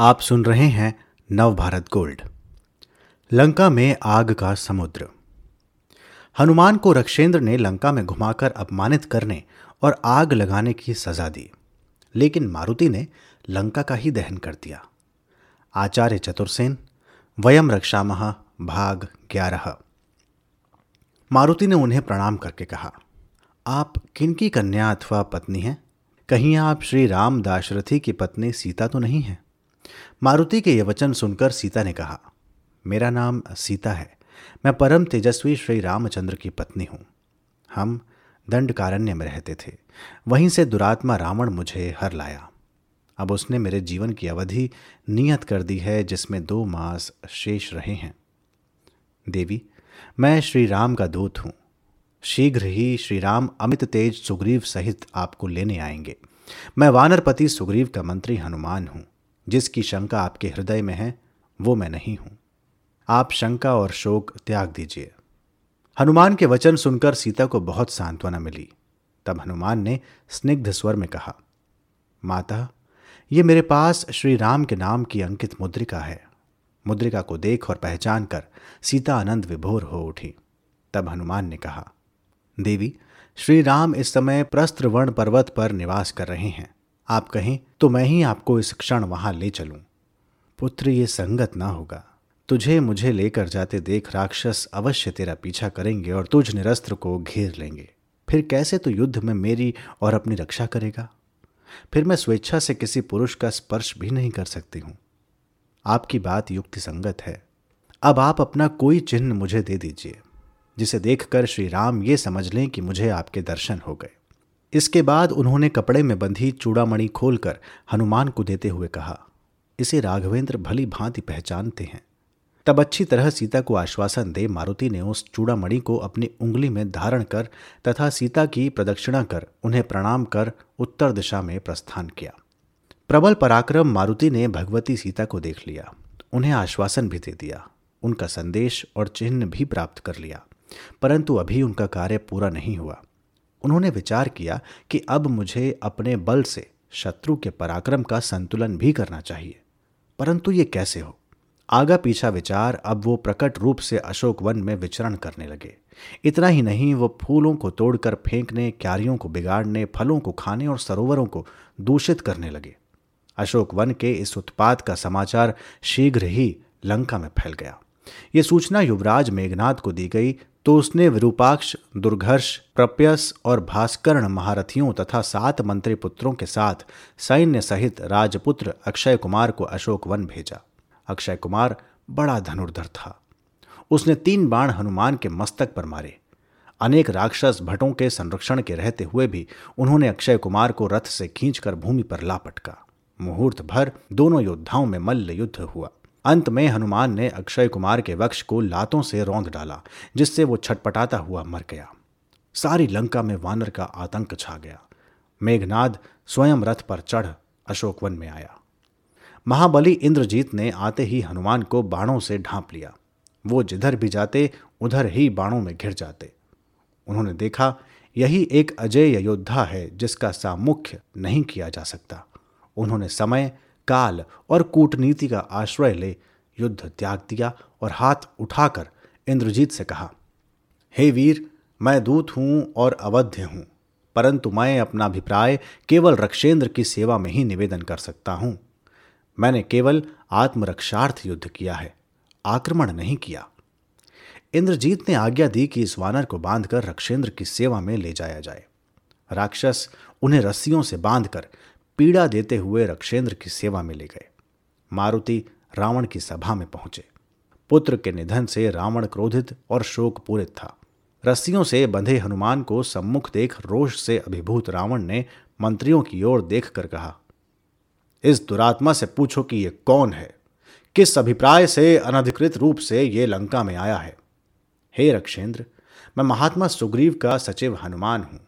आप सुन रहे हैं नव भारत गोल्ड। लंका में आग का समुद्र। हनुमान को रक्षेंद्र ने लंका में घुमाकर अपमानित करने और आग लगाने की सजा दी। लेकिन मारुति ने लंका का ही दहन कर दिया। आचार्य चतुर्सेन, वयम रक्षामह भाग ग्यारह। मारुति ने उन्हें प्रणाम करके कहा, आप किनकी कन्या अथवा पत्नी हैं? कहीं आप श्री राम दाशरथी की पत्नी सीता तो नहीं है? मारुति के ये वचन सुनकर सीता ने कहा, मेरा नाम सीता है। मैं परम तेजस्वी श्री रामचंद्र की पत्नी हूँ। हम दंडकारण्य में रहते थे। वहीं से दुरात्मा रावण मुझे हर लाया। अब उसने मेरे जीवन की अवधि नियत कर दी है, जिसमें दो मास शेष रहे हैं। देवी, मैं श्री राम का दूत हूँ। शीघ्र ही श्री राम अमित तेज सुग्रीव सहित आपको लेने आएँगे। मैं वानरपति सुग्रीव का मंत्री हनुमान हूँ। जिसकी शंका आपके हृदय में है, वो मैं नहीं हूँ। आप शंका और शोक त्याग दीजिए। हनुमान के वचन सुनकर सीता को बहुत सांत्वना मिली। तब हनुमान ने स्निग्ध स्वर में कहा, माता, ये मेरे पास श्री राम के नाम की अंकित मुद्रिका है। मुद्रिका को देख और पहचान कर सीता आनंद विभोर हो उठी। तब हनुमान ने कहा, देवी, श्री राम इस समय प्रस्त्रवर्ण पर्वत पर निवास कर रहे हैं। आप कहें तो मैं ही आपको इस क्षण वहाँ ले चलूँ। पुत्र, ये संगत ना होगा। तुझे मुझे लेकर जाते देख राक्षस अवश्य तेरा पीछा करेंगे और तुझ निरस्त्र को घेर लेंगे। फिर कैसे तू युद्ध में मेरी और अपनी रक्षा करेगा? फिर मैं स्वेच्छा से किसी पुरुष का स्पर्श भी नहीं कर सकती हूँ। आपकी बात युक्ति संगत है। अब आप अपना कोई चिन्ह मुझे दे दीजिए, जिसे देखकर श्री राम ये समझ लें कि मुझे आपके दर्शन हो गए। इसके बाद उन्होंने कपड़े में बंधी चूड़ामणि खोलकर हनुमान को देते हुए कहा, इसे राघवेंद्र भली भांति पहचानते हैं। तब अच्छी तरह सीता को आश्वासन दे मारुति ने उस चूड़ामणि को अपनी उंगली में धारण कर तथा सीता की प्रदक्षिणा कर उन्हें प्रणाम कर उत्तर दिशा में प्रस्थान किया। प्रबल पराक्रम मारुति ने भगवती सीता को देख लिया। उन्हें आश्वासन भी दे दिया, उनका संदेश और चिन्ह भी प्राप्त कर लिया। परंतु अभी उनका कार्य पूरा नहीं हुआ। उन्होंने विचार किया कि अब मुझे अपने बल से शत्रु के पराक्रम का संतुलन भी करना चाहिए। परंतु ये कैसे हो? आगा पीछा विचार अब वो प्रकट रूप से अशोक वन में विचरण करने लगे। इतना ही नहीं, वो फूलों को तोड़कर फेंकने, क्यारियों को बिगाड़ने, फलों को खाने और सरोवरों को दूषित करने लगे। अशोक वन के इस उत्पाद का समाचार शीघ्र ही लंका में फैल गया। ये सूचना युवराज मेघनाथ को दी गई तो उसने विरूपाक्ष, दुर्घर्ष, प्रप्यस और भास्करण महारथियों तथा सात मंत्री पुत्रों के साथ सैन्य सहित राजपुत्र अक्षय कुमार को अशोक वन भेजा। अक्षय कुमार बड़ा धनुर्धर था। उसने तीन बाण हनुमान के मस्तक पर मारे। अनेक राक्षस भटों के संरक्षण के रहते हुए भी उन्होंने अक्षय कुमार को रथ से खींचकर भूमि पर ला पटका। मुहूर्त भर दोनों योद्धाओं में मल्ल युद्ध हुआ। अंत में हनुमान ने अक्षय कुमार के वक्ष को लातों से रौंद डाला, जिससे वो छटपटाता हुआ मर गया। सारी लंका में वानर का आतंक छा गया। मेघनाद स्वयं रथ पर चढ़ अशोकवन में आया। महाबली इंद्रजीत ने आते ही हनुमान को बाणों से ढांप लिया। वो जिधर भी जाते, उधर ही बाणों में घिर जाते। उन्होंने देखा, यही एक अजय योद्धा है जिसका सामुख्य नहीं किया जा सकता। उन्होंने समय काल और कूटनीति का आश्रय ले, युद्ध त्याग दिया और हाथ उठाकर इंद्रजीत से कहा, हे वीर, मैं दूत हूँ और अवध्य हूँ, परंतु मैं अपना अभिप्राय केवल रक्षेंद्र की सेवा में ही निवेदन कर सकता हूँ। मैंने केवल आत्मरक्षार्थ युद्ध किया है, आक्रमण नहीं किया। इंद्रजीत ने आज्ञा दी कि इस वानर को बांधकर रक्षेंद्र की सेवा में ले जाया जाए। राक्षस उन्हें रस्सियों से बांधकर पीड़ा देते हुए रक्षेंद्र की सेवा में ले गए। मारुति रावण की सभा में पहुँचे। पुत्र के निधन से रावण क्रोधित और शोक पूरित था। रस्सियों से बंधे हनुमान को सम्मुख देख रोष से अभिभूत रावण ने मंत्रियों की ओर देखकर कहा, इस दुरात्मा से पूछो कि यह कौन है? किस अभिप्राय से अनधिकृत रूप से ये लंका में आया है? हे रक्षेंद्र, मैं महात्मा सुग्रीव का सचिव हनुमान हूँ।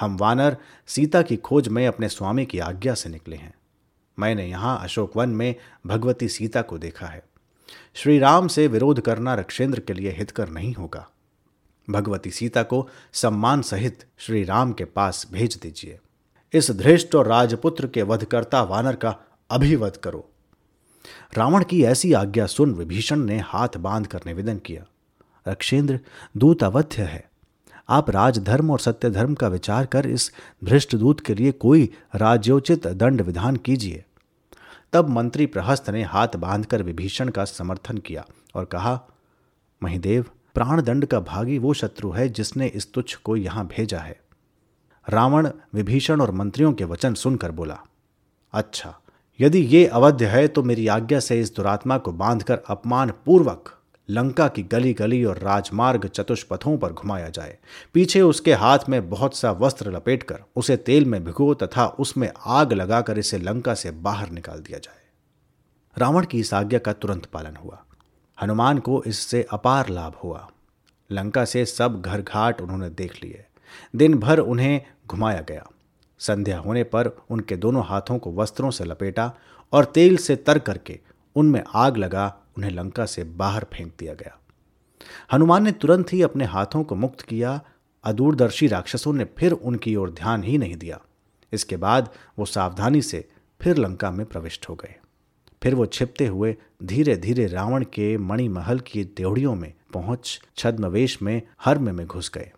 हम वानर सीता की खोज में अपने स्वामी की आज्ञा से निकले हैं। मैंने यहाँ अशोक वन में भगवती सीता को देखा है। श्री राम से विरोध करना रक्षेंद्र के लिए हितकर नहीं होगा। भगवती सीता को सम्मान सहित श्री राम के पास भेज दीजिए। इस धृष्ट और राजपुत्र के वधकर्ता वानर का अभिवध करो। रावण की ऐसी आज्ञा सुन विभीषण ने हाथ बाँध कर निवेदन किया। रक्षेंद्र दूत अवध्य है। आप राजधर्म और सत्य धर्म का विचार कर इस भ्रष्ट दूत के लिए कोई राज्योचित दंड विधान कीजिए। तब मंत्री प्रहस्त ने हाथ बांधकर विभीषण का समर्थन किया और कहा, महिदेव प्राण दंड का भागी वो शत्रु है जिसने इस तुच्छ को यहाँ भेजा है। रावण विभीषण और मंत्रियों के वचन सुनकर बोला अच्छा यदि ये अवध्य है तो मेरी आज्ञा से इस दुरात्मा को बांधकर अपमान पूर्वक लंका की गली गली और राजमार्ग चतुष्पथों पर घुमाया जाए। पीछे उसके हाथ में बहुत सा वस्त्र लपेटकर उसे तेल में भिगो तथा उसमें आग लगाकर इसे लंका से बाहर निकाल दिया जाए। रावण की इस आज्ञा का तुरंत पालन हुआ। हनुमान को इससे अपार लाभ हुआ। लंका से सब घर घाट उन्होंने देख लिए। दिन भर उन्हें घुमाया गया। संध्या होने पर उनके दोनों हाथों को वस्त्रों से लपेटा और तेल से तर करके उनमें आग लगा उन्हें लंका से बाहर फेंक दिया गया। हनुमान ने तुरंत ही अपने हाथों को मुक्त किया। अदूरदर्शी राक्षसों ने फिर उनकी ओर ध्यान ही नहीं दिया। इसके बाद वो सावधानी से फिर लंका में प्रविष्ट हो गए। फिर वो छिपते हुए धीरे धीरे रावण के मणिमहल की देवड़ियों में पहुँच छद्मवेश में हर्म में घुस गए।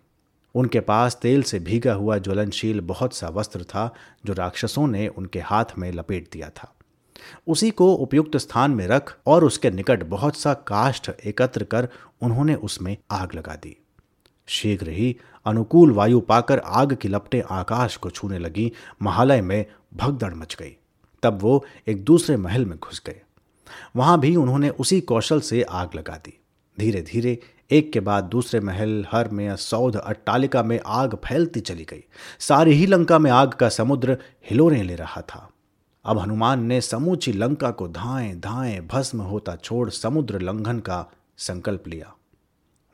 उनके पास तेल से भीगा हुआ ज्वलनशील बहुत सा वस्त्र था जो राक्षसों ने उनके हाथ में लपेट दिया था। उसी को उपयुक्त स्थान में रख और उसके निकट बहुत सा काष्ठ एकत्र कर उन्होंने उसमें आग लगा दी। शीघ्र ही अनुकूल वायु पाकर आग की लपटें आकाश को छूने लगी, महालय में भगदड़ मच गई। तब वो एक दूसरे महल में घुस गए। वहाँ भी उन्होंने उसी कौशल से आग लगा दी। धीरे धीरे एक के बाद दूसरे महल, हर में सौध अट्टालिका में आग फैलती चली गई। सारी ही लंका में आग का समुद्र हिलोरें ले रहा था। अब हनुमान ने समूची लंका को धाएँ धाएँ भस्म होता छोड़ समुद्र लंघन का संकल्प लिया।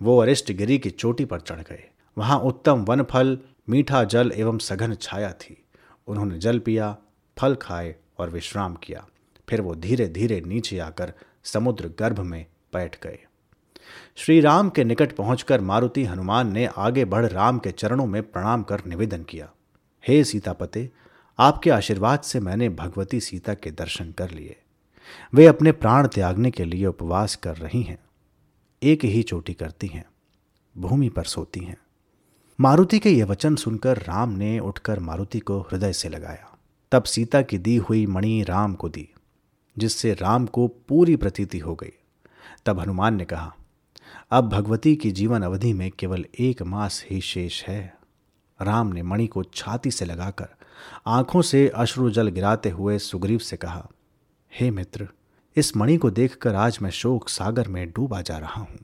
वो अरिष्ट गिरी की चोटी पर चढ़ गए। वहाँ उत्तम वन फल मीठा जल एवं सघन छाया थी। उन्होंने जल पिया, फल खाए और विश्राम किया। फिर वो धीरे धीरे नीचे आकर समुद्र गर्भ में बैठ गए। श्री राम के निकट पहुंचकर मारुति हनुमान ने आगे बढ़ राम के चरणों में प्रणाम कर निवेदन किया। हे सीतापते आपके आशीर्वाद से मैंने भगवती सीता के दर्शन कर लिए। वे अपने प्राण त्यागने के लिए उपवास कर रही हैं। एक ही चोटी करती हैं, भूमि पर सोती हैं। मारुति के ये वचन सुनकर राम ने उठकर मारुति को हृदय से लगाया। तब सीता की दी हुई मणि राम को दी, जिससे राम को पूरी प्रतीति हो गई। तब हनुमान ने कहा, अब भगवती की जीवन अवधि में केवल एक मास ही शेष है। राम ने मणि को छाती से लगाकर आँखों से अश्रु जल गिराते हुए सुग्रीव से कहा, हे मित्र, इस मणि को देखकर आज मैं शोक सागर में डूबा जा रहा हूँ।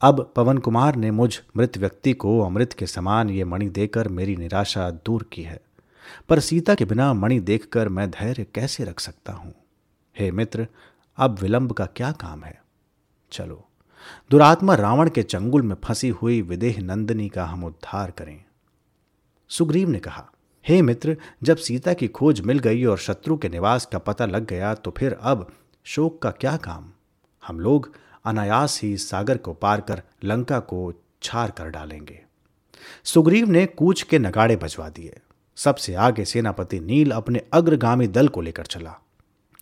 अब पवन कुमार ने मुझ मृत व्यक्ति को अमृत के समान ये मणि देकर मेरी निराशा दूर की है। पर सीता के बिना मणि देखकर मैं धैर्य कैसे रख सकता हूँ? हे मित्र, अब विलंब का क्या काम है? चलो, दुरात्मा रावण के चंगुल में फंसी हुई विदेह नंदनी का हम उद्धार करें। सुग्रीव ने कहा, हे मित्र, जब सीता की खोज मिल गई और शत्रु के निवास का पता लग गया तो फिर अब शोक का क्या काम? हम लोग अनायास ही सागर को पार कर लंका को छार कर डालेंगे. सुग्रीव ने कूच के नगाड़े बजवा दिए। सबसे आगे सेनापति नील अपने अग्रगामी दल को लेकर चला।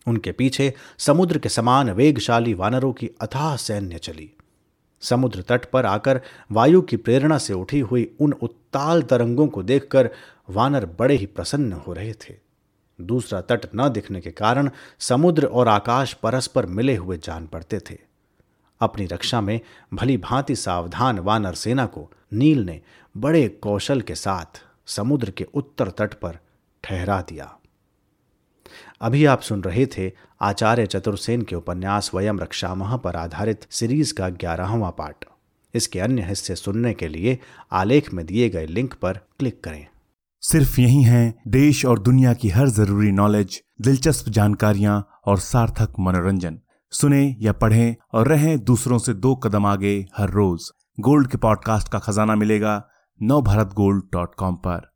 उनके पीछे समुद्र के समान वेगशाली वानरों की अथाह सैन्य चली। समुद्र तट पर आकर वायु की प्रेरणा से उठी हुई उन उत्ताल तरंगों को देखकर वानर बड़े ही प्रसन्न हो रहे थे। दूसरा तट न दिखने के कारण समुद्र और आकाश परस्पर मिले हुए जान पड़ते थे। अपनी रक्षा में भली भांति सावधान वानर सेना को नील ने बड़े कौशल के साथ समुद्र के उत्तर तट पर ठहरा दिया। अभी आप सुन रहे थे आचार्य चतुर्सेन के उपन्यास वयम रक्षामह पर आधारित सीरीज़ का ग्यारहवा पार्ट इसके अन्य हिस्से सुनने के लिए आलेख में दिए गए लिंक पर क्लिक करें। सिर्फ़ यही है, देश और दुनिया की हर ज़रूरी नॉलेज, दिलचस्प जानकारियाँ और सार्थक मनोरंजन। सुने या पढ़ें और रहें दूसरों से दो कदम आगे हर रोज। गोल्ड के पॉडकास्ट का खजाना मिलेगा नव भारत गोल्ड डॉट कॉम पर।